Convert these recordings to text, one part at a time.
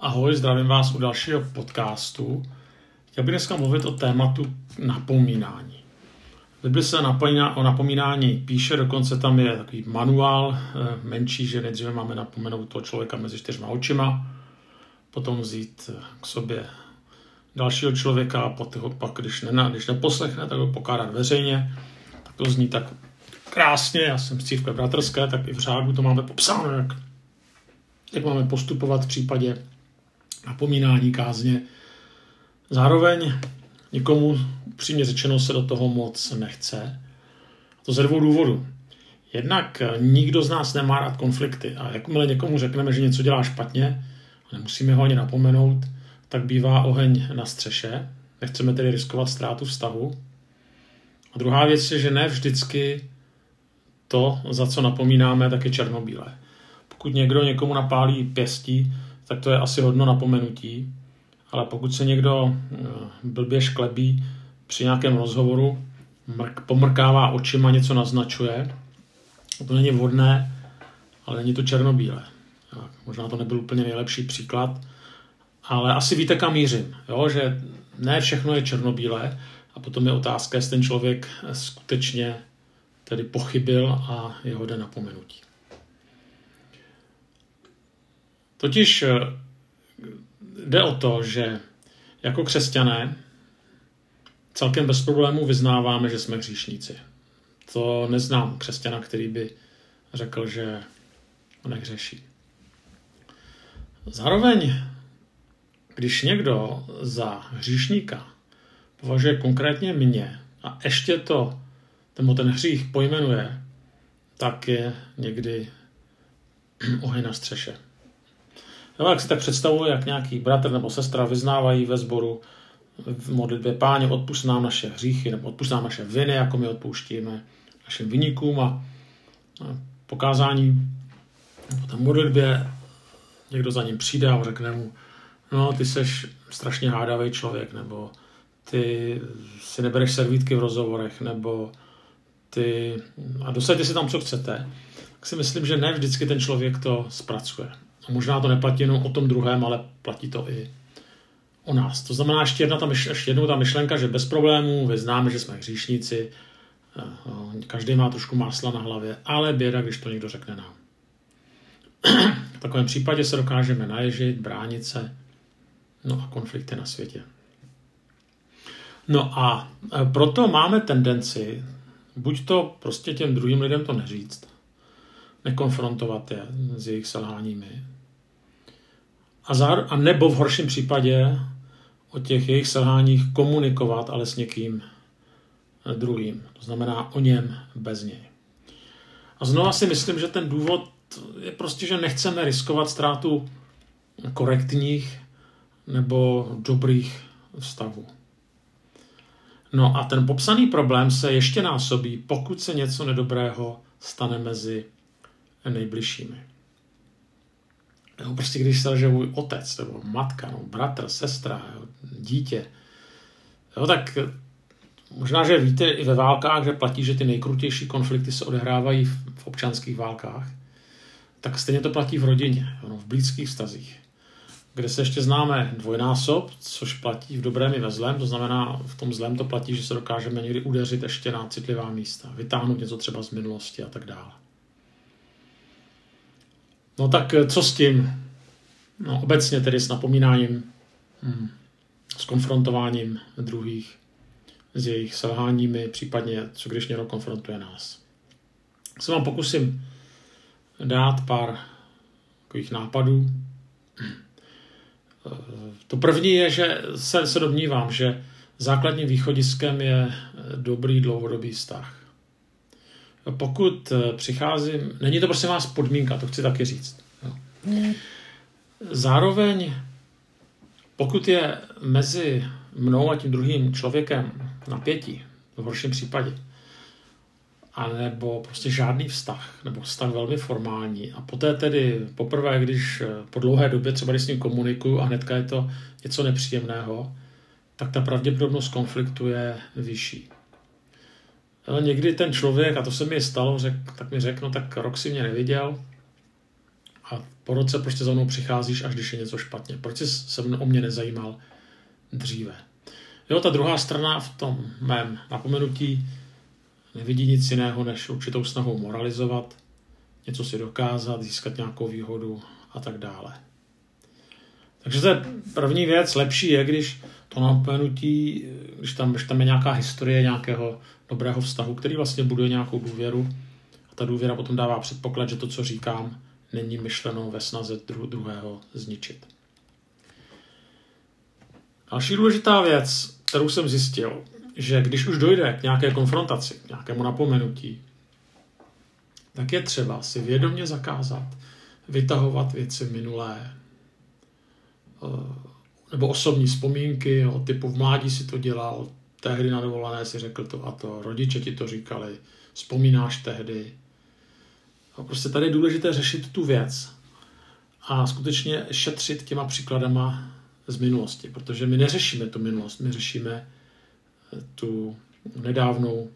Ahoj, zdravím vás u dalšího podcastu. Chtěl bych dneska mluvit o tématu napomínání. Bibli se napomíná, o napomínání píše, dokonce tam je takový manuál eh, menší, že nejdříve máme napomenout toho člověka mezi čtyřma očima, potom vzít eh, k sobě dalšího člověka a pak, když, ne, když neposlechne, tak ho pokádat veřejně. Tak to zní tak krásně, já jsem z cívka bratrské, tak i v řádu to máme popsáno, jak, jak máme postupovat v případě napomínání kázně. Zároveň nikomu přímě řečeno se do toho moc nechce. A to ze dvou důvodů. Jednak nikdo z nás nemá rád konflikty a jakmile někomu řekneme, že něco dělá špatně, a nemusíme ho ani napomenout, tak bývá oheň na střeše. Nechceme tedy riskovat ztrátu vztahu. A druhá věc je, že ne vždycky to, za co napomínáme, tak je černobílé. Pokud někdo někomu napálí pěstí, tak to je asi hodno napomenutí. Ale pokud se někdo eh, blbě šklebí při nějakém rozhovoru, mrk, pomrkává očima, něco naznačuje, to není vhodné, ale není to černobílé. Možná to nebyl úplně nejlepší příklad, ale asi víte, kam mířím. Jo? Že ne všechno je černobílé a potom je otázka, jestli ten člověk skutečně tedy pochybil a jeho jde napomenutí. Totiž eh, jde o to, že jako křesťané celkem bez problémů vyznáváme, že jsme hříšníci. To neznám křesťana, který by řekl, že nehřeší. Zároveň, když někdo za hříšníka považuje konkrétně mě a ještě to, ten, ten hřích pojmenuje, tak je někdy oheň na střeše. Jo, jak si tak představuje, jak nějaký bratr nebo sestra vyznávají ve sboru v modlitbě Páně, odpust nám naše hříchy, nebo odpust nám naše viny, jako my odpouštíme našim vynikům a pokázání po té modlitbě někdo za ním přijde a řekne mu, no ty seš strašně hádavý člověk, nebo ty si nebereš servítky v rozhovorech, nebo ty, a dosaďte si tam, co chcete, tak si myslím, že ne vždycky ten člověk to zpracuje. A možná to neplatí jenom o tom druhém, ale platí to i o nás. To znamená ještě, jedna ta myšlenka, ještě jednou ta myšlenka, že bez problémů vyznáme, že jsme hříšníci, eh, každý má trošku másla na hlavě, ale běda, když to někdo řekne nám. v takovém případě se dokážeme naježit, bránit se, no a konflikty na světě. No a eh, proto máme tendenci buď to prostě těm druhým lidem to neříct, nekonfrontovat je s jejich selháními, a, zár, a nebo v horším případě o těch jejich selháních komunikovat, ale s někým druhým. To znamená o něm bez něj. A znova si myslím, že ten důvod je prostě, že nechceme riskovat ztrátu korektních nebo dobrých vztahů. No a ten popsaný problém se ještě násobí, pokud se něco nedobrého stane mezi nejbližšími. Jo, prostě když se že můj otec, nebo matka, no, bratr, sestra, dítě, jo, tak možná, že víte i ve válkách, že platí, že ty nejkrutější konflikty se odehrávají v, občanských válkách, tak stejně to platí v rodině, no, v blízkých vztazích, kde se ještě známe dvojnásob, což platí v dobrém i ve zlém, to znamená, v tom zlém to platí, že se dokážeme někdy udeřit ještě na citlivá místa, vytáhnout něco třeba z minulosti a tak dále. No tak eh, co s tím? No obecně tedy s napomínáním, hmm, s konfrontováním druhých, s jejich selháními, případně co když někdo konfrontuje nás. Se vám pokusím dát pár takových nápadů. To první je, že se, se domnívám, že základním východiskem je dobrý dlouhodobý vztah pokud eh, přicházím, není to prostě vás podmínka, to chci taky říct. Jo. Zároveň, pokud je mezi mnou a tím druhým člověkem napětí, v horším případě, anebo prostě žádný vztah, nebo vztah velmi formální. A poté tedy poprvé, když eh, po dlouhé době třeba když s ním komunikuju a hnedka je to něco nepříjemného, tak ta pravděpodobnost konfliktu je vyšší. Ale někdy ten člověk, a to se mi stalo, řek, tak mi řekl, no tak rok si mě neviděl A po roce prostě za mnou přicházíš, až když je něco špatně. Proč jsi se o mě nezajímal dříve? Jo, ta druhá strana v tom mém napomenutí nevidí nic jiného než určitou snahu moralizovat, něco si dokázat, získat nějakou výhodu a tak dále. Takže to je první věc. Lepší je, když to napomenutí, když tam, když tam je nějaká historie nějakého dobrého vztahu, který vlastně buduje nějakou důvěru a ta důvěra potom dává předpoklad, že to, co říkám, není myšleno ve snaze dru- druhého zničit. Další důležitá věc, kterou jsem zjistil, že když už dojde k nějaké konfrontaci, k nějakému napomenutí, tak je třeba si vědomě zakázat vytahovat věci minulé, nebo osobní vzpomínky, jo, typu v mládí si to dělal, tehdy na dovolené si řekl to a to, rodiče ti to říkali, vzpomínáš tehdy. A prostě tady je důležité řešit tu věc a skutečně šetřit těma příkladama z minulosti, protože my neřešíme tu minulost, my řešíme eh, tu nedávnou,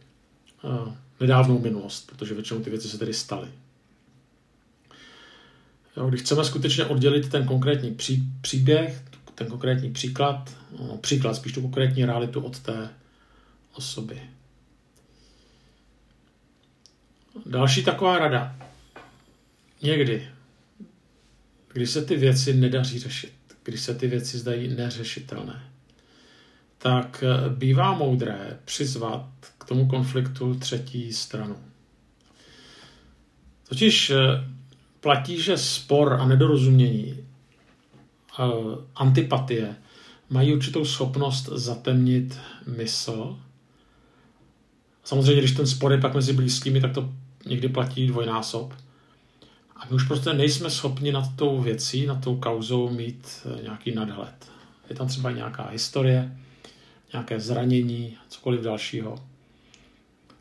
uh, nedávnou minulost, protože většinou ty věci se tedy staly. Jo, když chceme skutečně oddělit ten konkrétní pří, příběh, ten konkrétní příklad, no, příklad, spíš tu konkrétní realitu od té osoby. Další taková rada. Někdy, když se ty věci nedaří řešit, když se ty věci zdají neřešitelné, tak eh, bývá moudré přizvat k tomu konfliktu třetí stranu. Totiž eh, platí, že spor a nedorozumění, eh, antipatie mají určitou schopnost zatemnit mysl. Samozřejmě, když ten spor je pak mezi blízkými, tak to někdy platí dvojnásob. A my už prostě nejsme schopni nad tou věcí, nad tou kauzou mít eh, nějaký nadhled. Je tam třeba nějaká historie, nějaké zranění, cokoliv dalšího.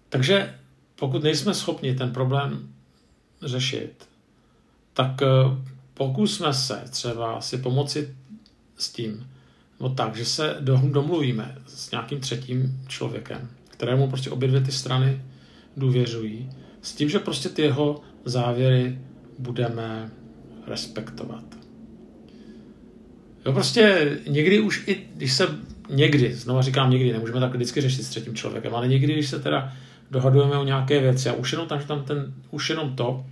Takže pokud nejsme schopni ten problém řešit, tak eh, pokusme se třeba si pomoci s tím, no tak, že se domluvíme s nějakým třetím člověkem, kterému prostě obě dvě ty strany důvěřují, s tím, že prostě ty jeho závěry budeme respektovat. Jo, prostě někdy už i, když se někdy, znova říkám někdy, nemůžeme tak vždycky řešit s třetím člověkem, ale někdy, když se teda dohadujeme o nějaké věci a už jenom, tam, tam ten, už jenom to,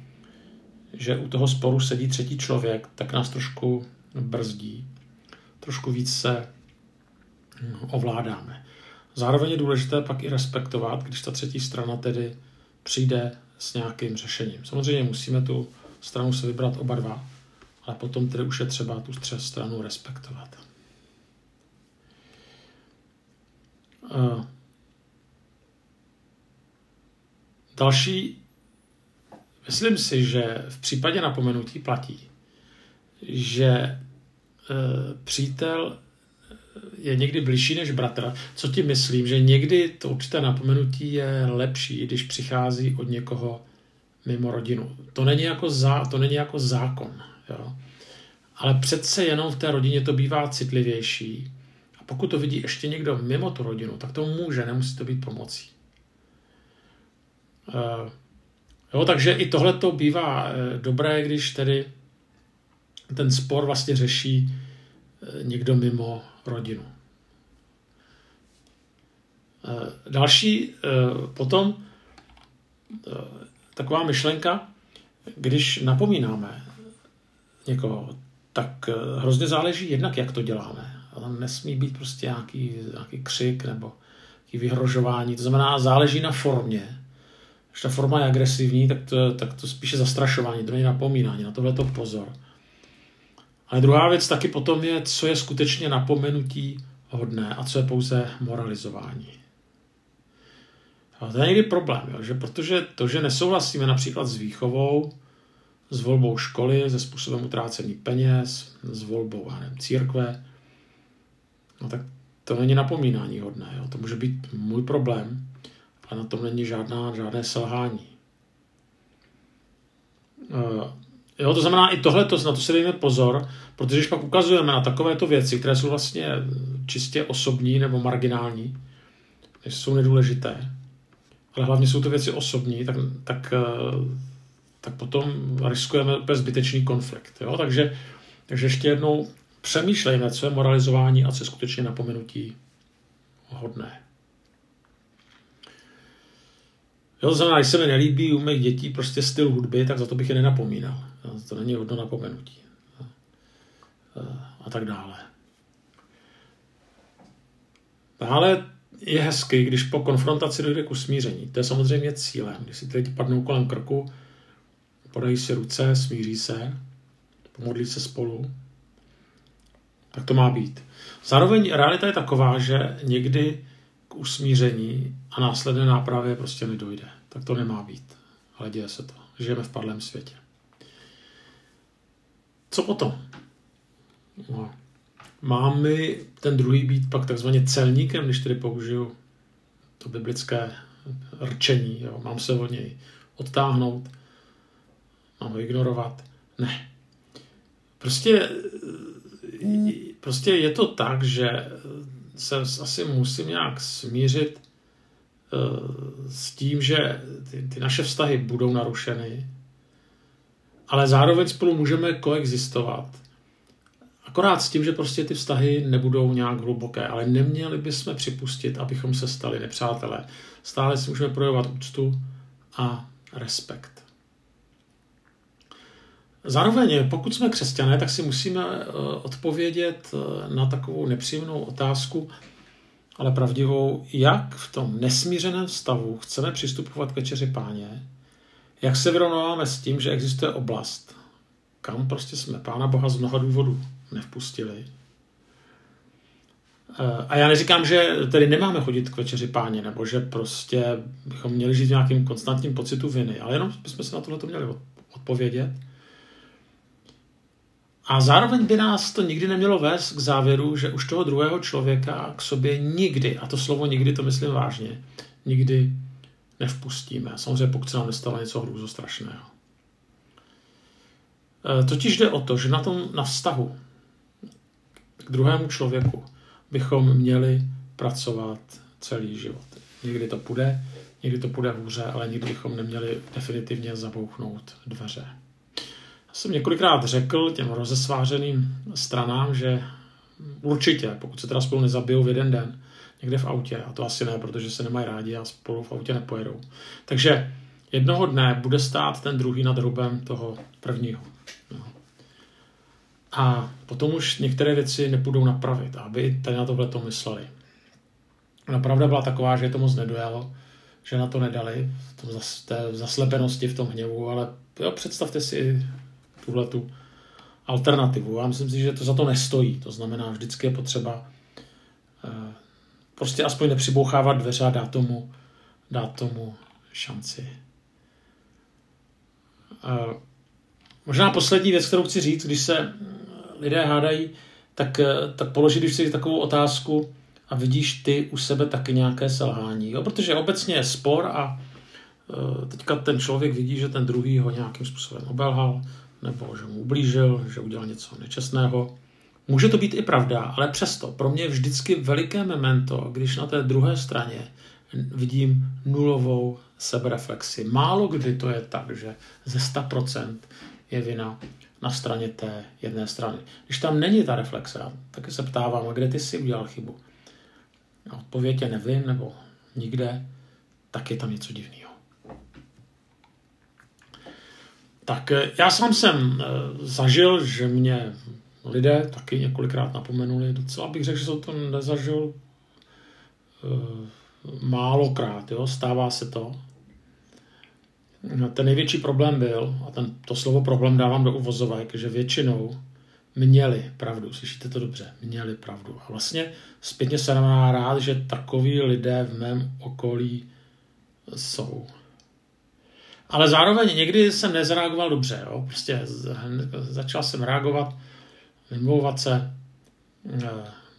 že u toho sporu sedí třetí člověk, tak nás trošku brzdí. Trošku víc se no, ovládáme. Zároveň je důležité pak i respektovat, když ta třetí strana tedy přijde s nějakým řešením. Samozřejmě musíme tu stranu se vybrat oba dva, ale potom tedy už je třeba tu stranu respektovat. Uh, další, myslím si, že v případě napomenutí platí, že uh, přítel je někdy blížší než bratr. Co ti myslím, že někdy to určité napomenutí je lepší, když přichází od někoho mimo rodinu. To není jako, zá, to není jako zákon, jo. Ale přece jenom v té rodině to bývá citlivější. A pokud to vidí ještě někdo mimo tu rodinu, tak to může, nemusí to být pomocí. Uh, jo, takže i tohle to bývá uh, dobré, když tedy ten spor vlastně řeší uh, někdo mimo rodinu. Další potom taková myšlenka, když napomínáme někoho, tak eh, hrozně záleží jednak, jak to děláme. Tam nesmí být prostě nějaký, nějaký křik nebo nějaký vyhrožování. To znamená, záleží na formě. Když ta forma je agresivní, tak to, tak to spíše zastrašování, to není napomínání, na tohle to pozor. Ale druhá věc taky potom je, co je skutečně napomenutí hodné a co je pouze moralizování. A to je někdy problém, jo, že protože to, že nesouhlasíme například s výchovou, s volbou školy, se způsobem utrácení peněz, s volbou nevím, církve, no tak to není napomínání hodné. Jo. To může být můj problém, ale na tom není žádná, žádné selhání. Uh, jo, to znamená i tohle, na to si dejme pozor, protože když pak ukazujeme na takovéto věci, které jsou vlastně čistě osobní nebo marginální, jsou nedůležité, ale hlavně jsou to věci osobní, tak, tak eh, tak potom riskujeme úplně zbytečný konflikt. Jo? Takže, takže ještě jednou přemýšlejme, co je moralizování a co je skutečně napomenutí hodné. Jo, znamená, když se mi nelíbí u mých dětí prostě styl hudby, tak za to bych je nenapomínal. To není hodno napomenutí. A tak dále. Dále je hezky, když po konfrontaci dojde k usmíření. To je samozřejmě cílem. Když si lidi padnou kolem krku, podají si ruce, smíří se, pomodlí se spolu, tak to má být. Zároveň realita je taková, že někdy k usmíření a následné nápravě prostě nedojde. Tak to nemá být. Ale děje se to. Žijeme v padlém světě. Co potom? No. Mám mi ten druhý být pak takzvaně celníkem, když tedy použiju to biblické rčení. Jo. Mám se od něj odtáhnout, mám ho ignorovat. Ne. Prostě, prostě je to tak, že se asi musím nějak smířit eh, s tím, že ty, ty naše vztahy budou narušeny, ale zároveň spolu můžeme koexistovat. Akorát s tím, že prostě ty vztahy nebudou nějak hluboké, ale neměli bychom připustit, abychom se stali nepřátelé. Stále si můžeme projevovat úctu a respekt. Zároveň, pokud jsme křesťané, tak si musíme eh, odpovědět eh, na takovou nepříjemnou otázku, ale pravdivou, jak v tom nesmířeném stavu chceme přistupovat k večeři páně, jak se vyrovnáváme s tím, že existuje oblast, kam prostě jsme Pána Boha z mnoha důvodů nevpustili. Eh, a já neříkám, že tedy nemáme chodit k večeři páně, nebo že prostě bychom měli žít v nějakým konstantním pocitu viny, ale jenom bychom se na tohle měli odpovědět a zároveň by nás to nikdy nemělo vést k závěru, že už toho druhého člověka k sobě nikdy, a to slovo nikdy to myslím vážně, nikdy nevpustíme. Samozřejmě pokud se nám nestalo něco hrůzo strašného. E, totiž jde o to, že na tom, na vztahu k druhému člověku bychom měli pracovat celý život. Někdy to půjde, někdy to půjde hůře, ale nikdy bychom neměli definitivně zabouchnout dveře jsem několikrát řekl těm rozesvářeným stranám, že určitě, pokud se teda spolu nezabijou v jeden den, někde v autě, a to asi ne, protože se nemají rádi a spolu v autě nepojedou. Takže jednoho dne bude stát ten druhý nad hrubem toho prvního. No. A potom už některé věci nepůjdou napravit, aby tady na tohle to mysleli. No, pravda byla taková, že je to moc nedojalo, že na to nedali, v tom zas, té zaslepenosti, v tom hněvu, ale jo, představte si tuhle tu alternativu. Já myslím si, že to za to nestojí. To znamená, vždycky je potřeba eh, prostě aspoň nepřibouchávat dveře a dát tomu, dát tomu šanci. Eh, možná poslední věc, kterou chci říct, když se lidé hádají, tak, eh, tak položit si takovou otázku a vidíš ty u sebe taky nějaké selhání. Jo? Protože obecně je spor a teďka ten člověk vidí, že ten druhý ho nějakým způsobem obelhal, nebo že mu ublížil, že udělal něco nečestného. Může to být i pravda, ale přesto pro mě je vždycky veliké memento, když na té druhé straně vidím nulovou sebereflexi. Málo kdy to je tak, že ze 100% je vina na straně té jedné strany. Když tam není ta reflexe, tak se ptávám, kde ty jsi udělal chybu? A odpověď je nevím, nebo nikde, tak je tam něco divného. Tak eh, já sám jsem eh, zažil, že mě lidé taky několikrát napomenuli. Docela bych řekl, že jsem to nezažil eh, málokrát. Jo? Stává se to. No, ten největší problém byl, a ten, to slovo problém dávám do uvozovek, že většinou měli pravdu. Slyšíte to dobře? Měli pravdu. A vlastně zpětně se nám rád, že takoví lidé v mém okolí jsou. Ale zároveň někdy jsem nezareagoval dobře. Jo? Prostě začal jsem reagovat, vymlouvat se, eh,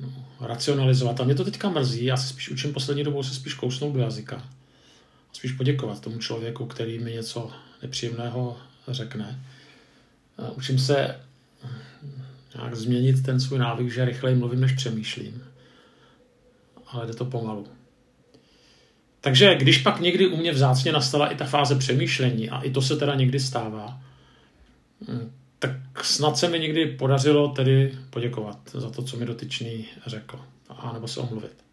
no, racionalizovat. A mě to teďka mrzí, já se spíš učím poslední dobou se spíš kousnout do jazyka. Spíš poděkovat tomu člověku, který mi něco nepříjemného řekne. Učím se nějak změnit ten svůj návyk, že rychleji mluvím, než přemýšlím. Ale jde to pomalu. Takže když pak někdy u mě vzácně nastala i ta fáze přemýšlení, a i to se teda někdy stává, hm, tak snad se mi někdy podařilo tedy poděkovat za to, co mi dotyčný řekl, a nebo se omluvit.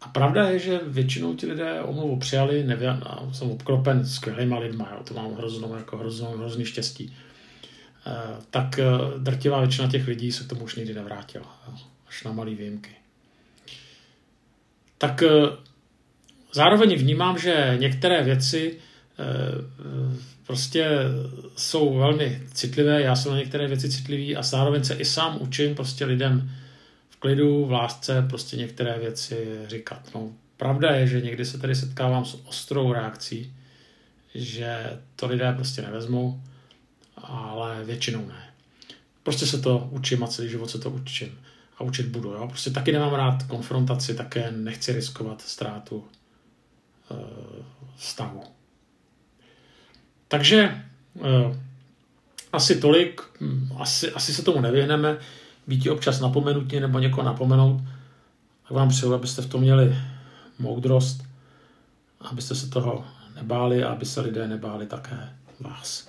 A pravda je, že většinou ti lidé omluvu přijali, nevě, a jsem obkropen skvělýma lidma, jo, to mám hroznou, jako hroznou, hrozný štěstí. E, tak e, drtivá většina těch lidí se k tomu už nikdy nevrátila, jo, až na malý výjimky. Tak e, zároveň vnímám, že některé věci prostě jsou velmi citlivé, já jsem na některé věci citlivý a zároveň se i sám učím prostě lidem klidu, v lásce prostě některé věci říkat. No, pravda je, že někdy se tady setkávám s ostrou reakcí, že to lidé prostě nevezmou, ale většinou ne. Prostě se to učím a celý život se to učím. A učit budu. Jo? Prostě taky nemám rád konfrontaci, také nechci riskovat ztrátu e, vztahu. Takže e, asi tolik, hm, asi, asi se tomu nevyhneme být občas napomenutí nebo někoho napomenout, tak vám přeju, abyste v tom měli moudrost, abyste se toho nebáli a aby se lidé nebáli také vás.